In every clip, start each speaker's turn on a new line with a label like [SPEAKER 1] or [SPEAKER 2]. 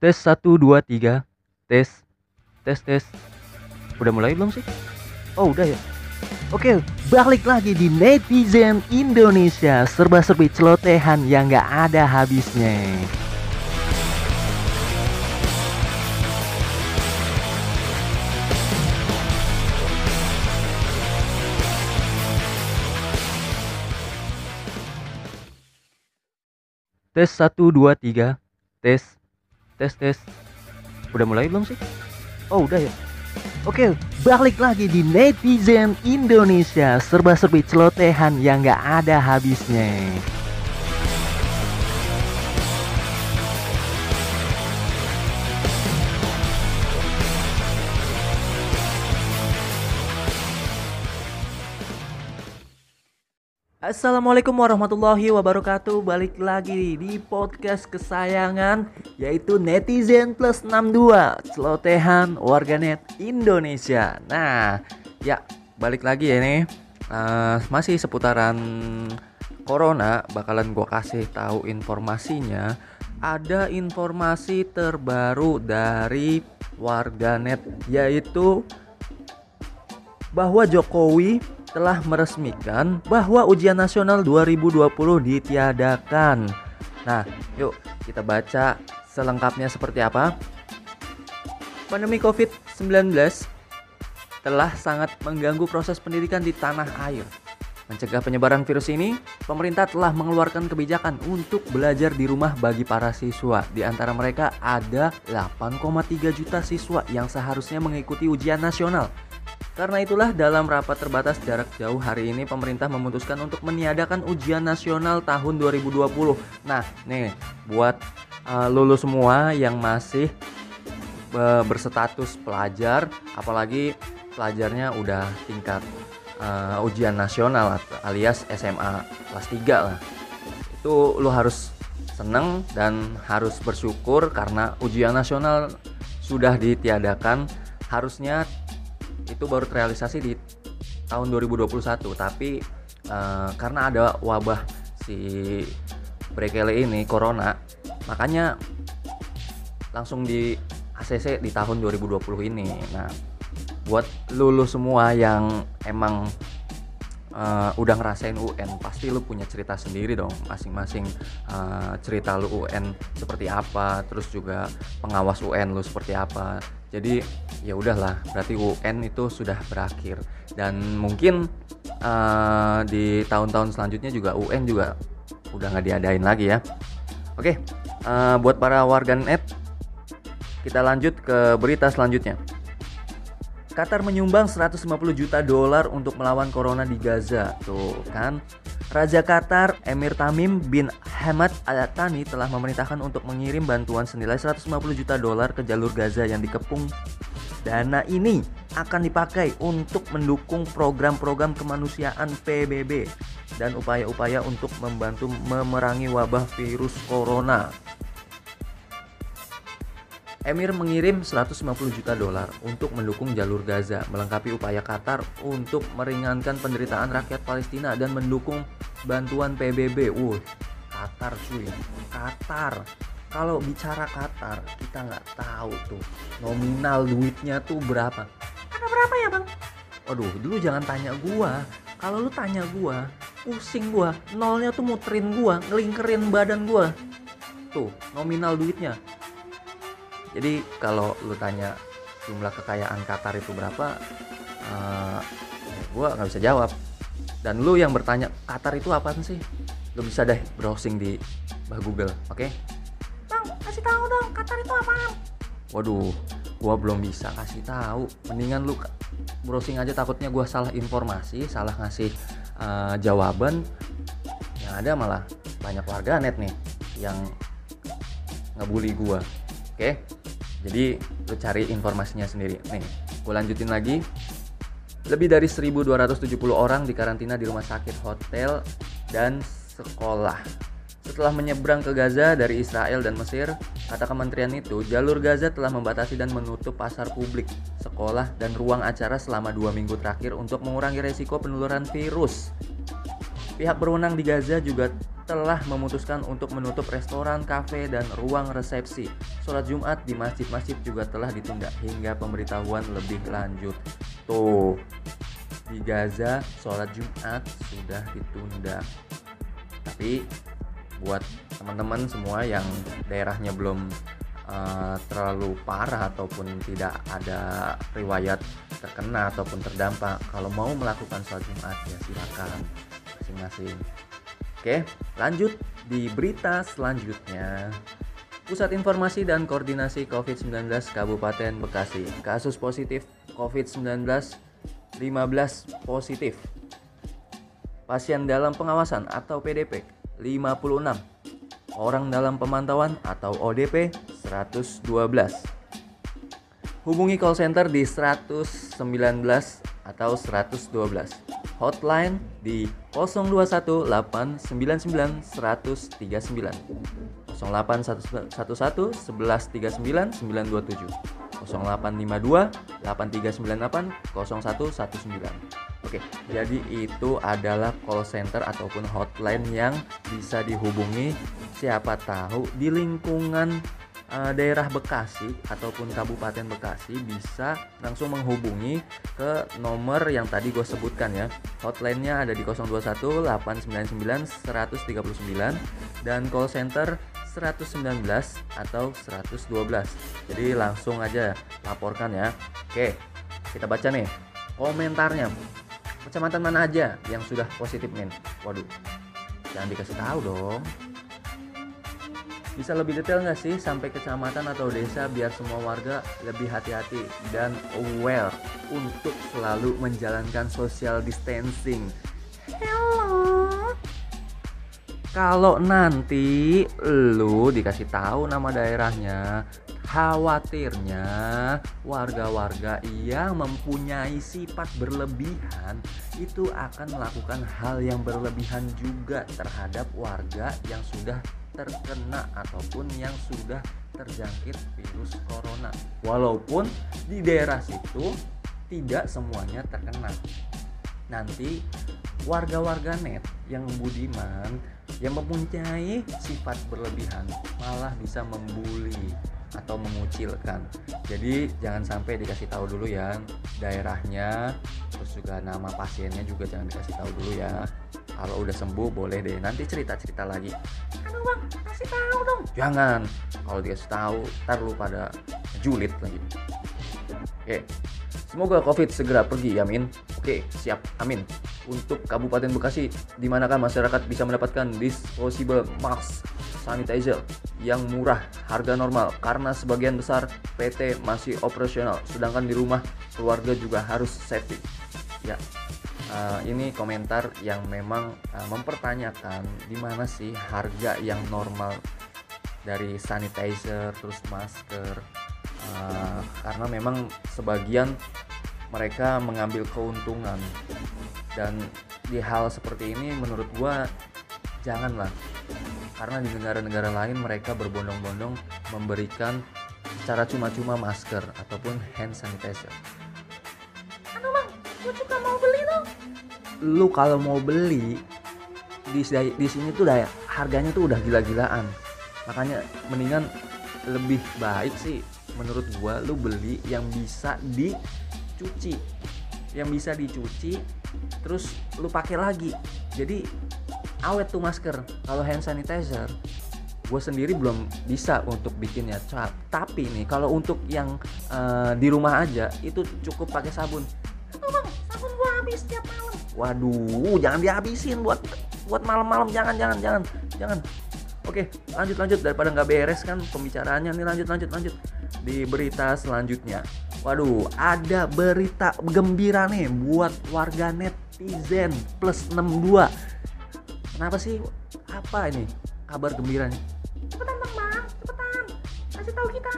[SPEAKER 1] Tes 1 2 3. Tes. Tes tes. Udah mulai belum sih? Oh, udah ya. Oke, balik lagi di netizen Indonesia serba-serbi celotehan yang gak ada habisnya. Tes 1 2 3. Tes. Tes tes. Udah mulai belum sih? Oh, udah ya. Oke, balik lagi di netizen Indonesia serba-serbi celotehan yang gak ada habisnya. Assalamualaikum warahmatullahi wabarakatuh. Balik lagi di podcast kesayangan Yaitu Netizen Plus 62 Celotehan Warganet Indonesia. Nah ya balik lagi ya nih uh, Masih seputaran Corona Bakalan gue kasih tahu informasinya. Ada informasi terbaru dari warganet Yaitu bahwa Jokowi telah meresmikan bahwa ujian nasional 2020 ditiadakan. Nah, yuk kita baca selengkapnya seperti apa. Pandemi COVID-19 telah sangat mengganggu proses pendidikan di tanah air. Mencegah penyebaran virus ini, pemerintah telah mengeluarkan kebijakan untuk belajar di rumah bagi para siswa. Di antara mereka ada 8,3 juta siswa yang seharusnya mengikuti ujian nasional karena itulah dalam rapat terbatas jarak jauh hari ini pemerintah memutuskan untuk meniadakan ujian nasional tahun 2020. Nah, nih buat uh, lulus semua yang masih uh, berstatus pelajar, apalagi pelajarnya udah tingkat uh, ujian nasional alias SMA kelas 3 lah. Itu lo harus seneng dan harus bersyukur karena ujian nasional sudah ditiadakan. Harusnya itu baru terrealisasi di tahun 2021 tapi uh, karena ada wabah si Brekele ini corona makanya langsung di ACC di tahun 2020 ini. Nah buat lulu semua yang emang uh, udah ngerasain UN pasti lu punya cerita sendiri dong masing-masing uh, cerita lu UN seperti apa terus juga pengawas UN lu seperti apa. Jadi ya udahlah berarti UN itu sudah berakhir. Dan mungkin uh, di tahun-tahun selanjutnya juga UN juga udah nggak diadain lagi ya. Oke uh, buat para warganet kita lanjut ke berita selanjutnya Qatar menyumbang 150 juta dolar untuk melawan corona di Gaza. Tuh kan. Raja Qatar Emir Tamim bin Hamad Al Thani telah memerintahkan untuk mengirim bantuan senilai 150 juta dolar ke jalur Gaza yang dikepung. Dana ini akan dipakai untuk mendukung program-program kemanusiaan PBB dan upaya-upaya untuk membantu memerangi wabah virus corona. Emir mengirim 150 juta dolar untuk mendukung jalur Gaza, melengkapi upaya Qatar untuk meringankan penderitaan rakyat Palestina dan mendukung bantuan PBB. Wuh, Qatar cuy, Qatar. Kalau bicara Qatar, kita nggak tahu tuh nominal duitnya tuh berapa. Ada berapa ya bang? Waduh, dulu jangan tanya gua. Kalau lu tanya gua, pusing gua. Nolnya tuh muterin gua, ngelingkerin badan gua. Tuh, nominal duitnya jadi kalau lu tanya jumlah kekayaan Qatar itu berapa uh, gue nggak bisa jawab. Dan lu yang bertanya Qatar itu apa sih? Lu bisa deh browsing di bah Google oke? Okay?
[SPEAKER 2] bang kasih tahu dong Qatar itu apa
[SPEAKER 1] waduh gua belum bisa kasih tahu. Mendingan lu browsing aja takutnya gua salah informasi salah ngasih uh, jawaban. Yang ada malah banyak warga net nih yang ngebully gua oke? okay? Jadi lu cari informasinya sendiri. Nih gue lanjutin lagi. Lebih dari 1270 orang dikarantina di rumah sakit hotel dan sekolah. Setelah menyeberang ke Gaza dari Israel dan Mesir, kata kementerian itu, jalur Gaza telah membatasi dan menutup pasar publik, sekolah, dan ruang acara selama dua minggu terakhir untuk mengurangi resiko penularan virus. Pihak berwenang di Gaza juga telah memutuskan untuk menutup restoran, kafe, dan ruang resepsi. Sholat Jumat di masjid-masjid juga telah ditunda hingga pemberitahuan lebih lanjut. Tuh, di Gaza sholat Jumat sudah ditunda. Tapi buat teman-teman semua yang daerahnya belum uh, terlalu parah ataupun tidak ada riwayat terkena ataupun terdampak, kalau mau melakukan sholat Jumat ya silakan masing-masing. Oke, lanjut di berita selanjutnya. Pusat Informasi dan Koordinasi COVID-19 Kabupaten Bekasi. Kasus positif COVID-19 15 positif. Pasien dalam pengawasan atau PDP 56. Orang dalam pemantauan atau ODP 112. Hubungi call center di 119 atau 112 hotline di 021899 139 0811 1139 927 0852 8398 0119 Oke, jadi itu adalah call center ataupun hotline yang bisa dihubungi. Siapa tahu di lingkungan uh, daerah Bekasi ataupun Kabupaten Bekasi bisa langsung menghubungi ke nomor yang tadi gue sebutkan ya. Hotline-nya ada di 021 899 139 dan call center 119 atau 112. Jadi langsung aja laporkan ya. Oke, kita baca nih komentarnya. Kecamatan mana aja yang sudah positif men? Waduh, jangan dikasih tahu dong. Bisa lebih detail nggak sih sampai kecamatan atau desa biar semua warga lebih hati-hati dan aware untuk selalu menjalankan social distancing.
[SPEAKER 2] Hello.
[SPEAKER 1] Kalau nanti lu dikasih tahu nama daerahnya, khawatirnya warga-warga yang mempunyai sifat berlebihan itu akan melakukan hal yang berlebihan juga terhadap warga yang sudah terkena ataupun yang sudah terjangkit virus corona. Walaupun di daerah situ tidak semuanya terkena. Nanti warga-warga net yang budiman yang mempunyai sifat berlebihan malah bisa membuli atau mengucilkan. Jadi jangan sampai dikasih tahu dulu ya daerahnya, terus juga nama pasiennya juga jangan dikasih tahu dulu ya kalau udah sembuh boleh deh nanti cerita cerita lagi
[SPEAKER 2] bang. Kasih tahu dong.
[SPEAKER 1] Jangan. Kalau dikasih tahu ntar lu pada julid lagi. Oke. Semoga covid segera pergi ya min oke siap. Amin. Untuk Kabupaten Bekasi di manakah masyarakat bisa mendapatkan disposable mask sanitizer yang murah harga normal? Karena sebagian besar PT masih operasional sedangkan di rumah keluarga juga harus safety. Ya uh, ini komentar yang memang uh, mempertanyakan di mana sih harga yang normal dari sanitizer terus masker. Uh, karena memang sebagian mereka mengambil keuntungan. Dan di hal seperti ini menurut gua janganlah. Karena di negara-negara lain mereka berbondong-bondong memberikan secara cuma-cuma masker ataupun hand sanitizer.
[SPEAKER 2] Aduh bang gue juga mau beli
[SPEAKER 1] lu kalau mau beli di di sini tuh udah harganya tuh udah gila-gilaan. Makanya mendingan lebih baik sih menurut gua lu beli yang bisa dicuci. Yang bisa dicuci terus lu pakai lagi. Jadi awet tuh masker. Kalau hand sanitizer gue sendiri belum bisa untuk bikinnya. Tapi nih kalau untuk yang uh, di rumah aja itu cukup pakai sabun
[SPEAKER 2] habis tiap malam
[SPEAKER 1] waduh jangan dihabisin. Buat buat malam-malam. Jangan jangan jangan. Jangan. Oke lanjut lanjut. Daripada nggak beres kan pembicaraannya nih. Lanjut lanjut lanjut. Di berita selanjutnya. Waduh ada berita gembira nih buat warga netizen plus 62 kenapa sih? Apa ini? Kabar gembiranya
[SPEAKER 2] cepetan dong bang. Cepetan. Kasih tahu kita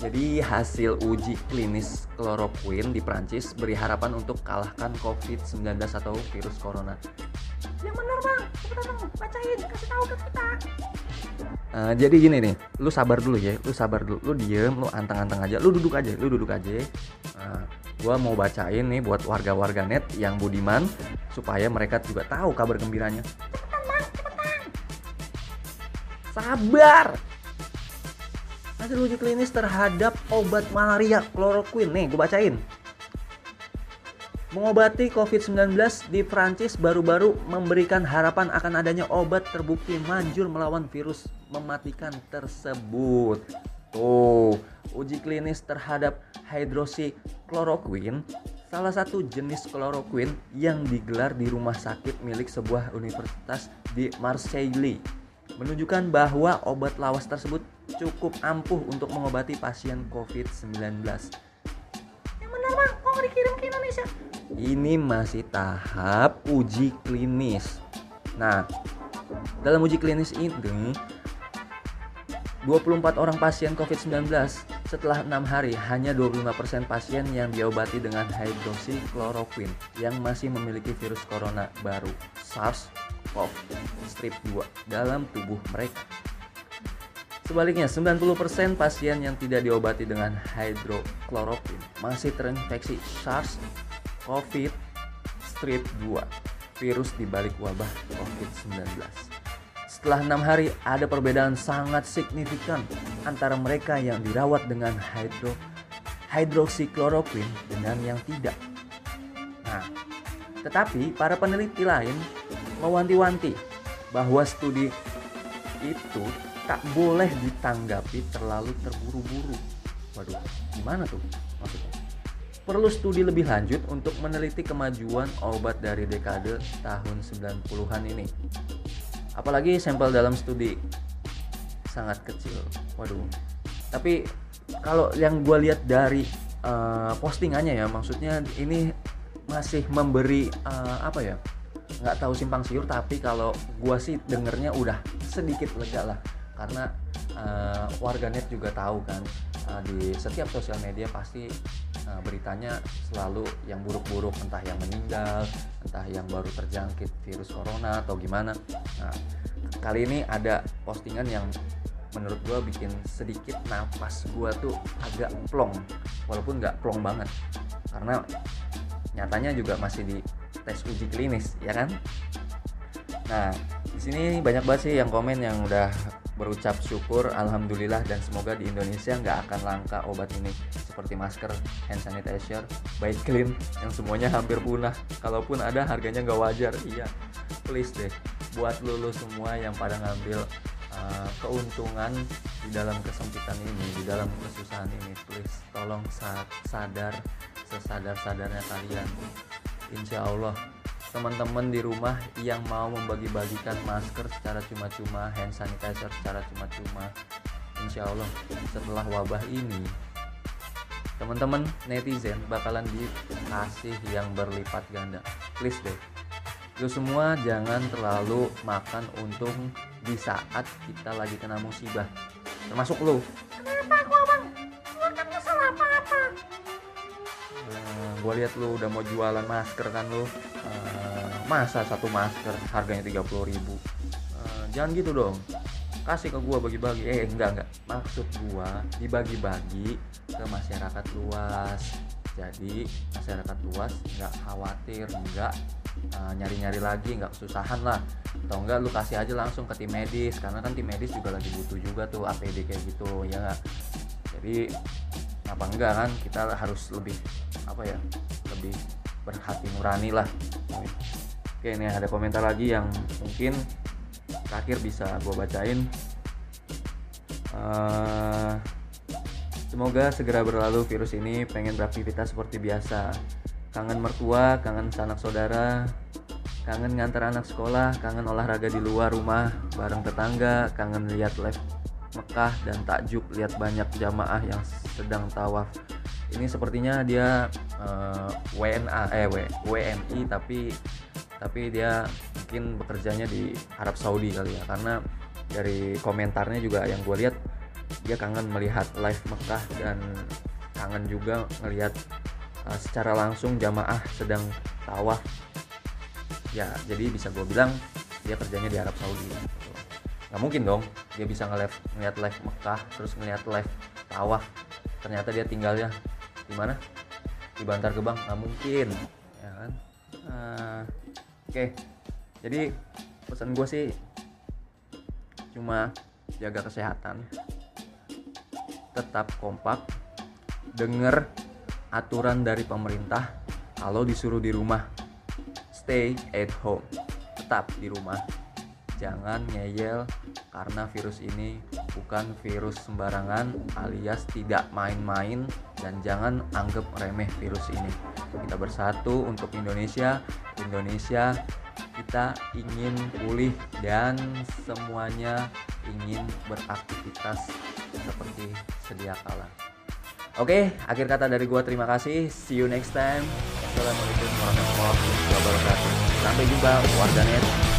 [SPEAKER 1] jadi hasil uji klinis kloroquine di Prancis beri harapan untuk kalahkan COVID-19 atau virus corona.
[SPEAKER 2] Yang benar bang, cepetan dong, bacain, kasih tahu ke kita.
[SPEAKER 1] Uh, jadi gini nih, lu sabar dulu ya, lu sabar dulu, lu diem, lu antang-antang aja, lu duduk aja, lu duduk aja. Uh, gua mau bacain nih buat warga-warga net yang budiman supaya mereka juga tahu kabar gembiranya.
[SPEAKER 2] Cepetan bang, cepetan.
[SPEAKER 1] sabar hasil uji klinis terhadap obat malaria chloroquine nih gue bacain. Mengobati COVID-19 di Prancis baru-baru memberikan harapan akan adanya obat terbukti manjur melawan virus mematikan tersebut. Tuh, uji klinis terhadap hydroxychloroquine, salah satu jenis chloroquine yang digelar di rumah sakit milik sebuah universitas di Marseille, menunjukkan bahwa obat lawas tersebut cukup ampuh untuk mengobati pasien COVID-19.
[SPEAKER 2] Yang benar bang, kok nggak dikirim ke Indonesia?
[SPEAKER 1] Ini masih tahap uji klinis. Nah, dalam uji klinis ini 24 orang pasien COVID-19 setelah enam hari hanya 25% pasien yang diobati dengan hydroxychloroquine yang masih memiliki virus corona baru SARS-CoV strip 2 dalam tubuh mereka. Sebaliknya, 90% pasien yang tidak diobati dengan hydroxychloroquine masih terinfeksi SARS COVID strip 2 virus di balik wabah COVID-19. Setelah enam hari, ada perbedaan sangat signifikan antara mereka yang dirawat dengan hydro hydroxychloroquine dengan yang tidak. Nah, tetapi para peneliti lain mewanti-wanti bahwa studi itu tak boleh ditanggapi terlalu terburu-buru. Waduh, gimana tuh maksudnya? Perlu studi lebih lanjut untuk meneliti kemajuan obat dari dekade tahun 90-an ini. Apalagi sampel dalam studi sangat kecil. Waduh. Tapi kalau yang gue lihat dari uh, postingannya ya, maksudnya ini masih memberi uh, apa ya? Nggak tahu simpang siur tapi kalau gue sih dengernya udah sedikit lega lah. Karena uh, warganet juga tahu kan uh, di setiap sosial media pasti uh, beritanya selalu yang buruk-buruk entah yang meninggal entah yang baru terjangkit virus corona atau gimana. Nah kali ini ada postingan yang menurut gue bikin sedikit nafas gue tuh agak plong walaupun nggak plong banget. Karena nyatanya juga masih di tes uji klinis ya kan? Nah di sini banyak banget sih yang komen yang udah berucap syukur alhamdulillah dan semoga di Indonesia nggak akan langka obat ini seperti masker hand sanitizer baik clean yang semuanya hampir punah. Kalaupun ada harganya nggak wajar. Iya please deh buat lulu semua yang pada ngambil uh, keuntungan di dalam kesempitan ini di dalam kesusahan ini please tolong sadar sesadar-sadarnya kalian insya Allah. Teman-teman di rumah yang mau membagi-bagikan masker secara cuma-cuma hand sanitizer secara cuma-cuma insya Allah setelah wabah ini teman-teman netizen bakalan dikasih yang berlipat ganda. Please deh. Lu semua jangan terlalu makan untung di saat kita lagi kena musibah. Termasuk lu.
[SPEAKER 2] Kenapa
[SPEAKER 1] Eh, gue lihat lu udah mau jualan masker kan lu. Eh, masa satu masker harganya 30.000 ribu? Eh, jangan gitu dong. Kasih ke gua bagi-bagi. Eh enggak enggak. Maksud gua dibagi-bagi ke masyarakat luas. Jadi masyarakat luas nggak khawatir nggak eh, nyari-nyari lagi nggak kesusahan lah. Atau enggak lu kasih aja langsung ke tim medis. Karena kan tim medis juga lagi butuh juga tuh APD kayak gitu ya nggak? Jadi apa enggak kan? Kita harus lebih apa ya lebih berhati nurani lah. Oke ini ada komentar lagi yang mungkin terakhir bisa gue bacain. Eh, semoga segera berlalu virus ini. Pengen beraktivitas seperti biasa. Kangen mertua kangen sanak saudara kangen ngantar anak sekolah kangen olahraga di luar rumah bareng tetangga kangen lihat live Mekah dan takjub. Lihat banyak jamaah yang sedang tawaf. Ini sepertinya dia eh, WNA eh W- WNI tapi tapi dia mungkin bekerjanya di Arab Saudi kali ya. Karena dari komentarnya juga yang gue lihat dia kangen melihat live Mekah dan kangen juga melihat uh, secara langsung jamaah sedang tawaf. Ya jadi bisa gue bilang dia kerjanya di Arab Saudi. Nggak mungkin dong dia bisa ngeliat ngeliat live Mekah terus ngeliat live tawaf. Ternyata dia tinggalnya di mana? Di Bantar Gebang. Nggak mungkin. Ya kan? Nah, oke. Jadi pesan gue sih cuma jaga kesehatan. Tetap kompak. Denger aturan dari pemerintah. Kalau disuruh di rumah stay at home. Tetap di rumah. Jangan ngeyel karena virus ini bukan virus sembarangan alias tidak main-main dan jangan anggap remeh virus ini kita bersatu untuk Indonesia Indonesia kita ingin pulih dan semuanya ingin beraktivitas seperti sedia kala Oke, akhir kata dari gua terima kasih. See you next time. Assalamualaikum warahmatullahi wabarakatuh. Sampai jumpa warganet.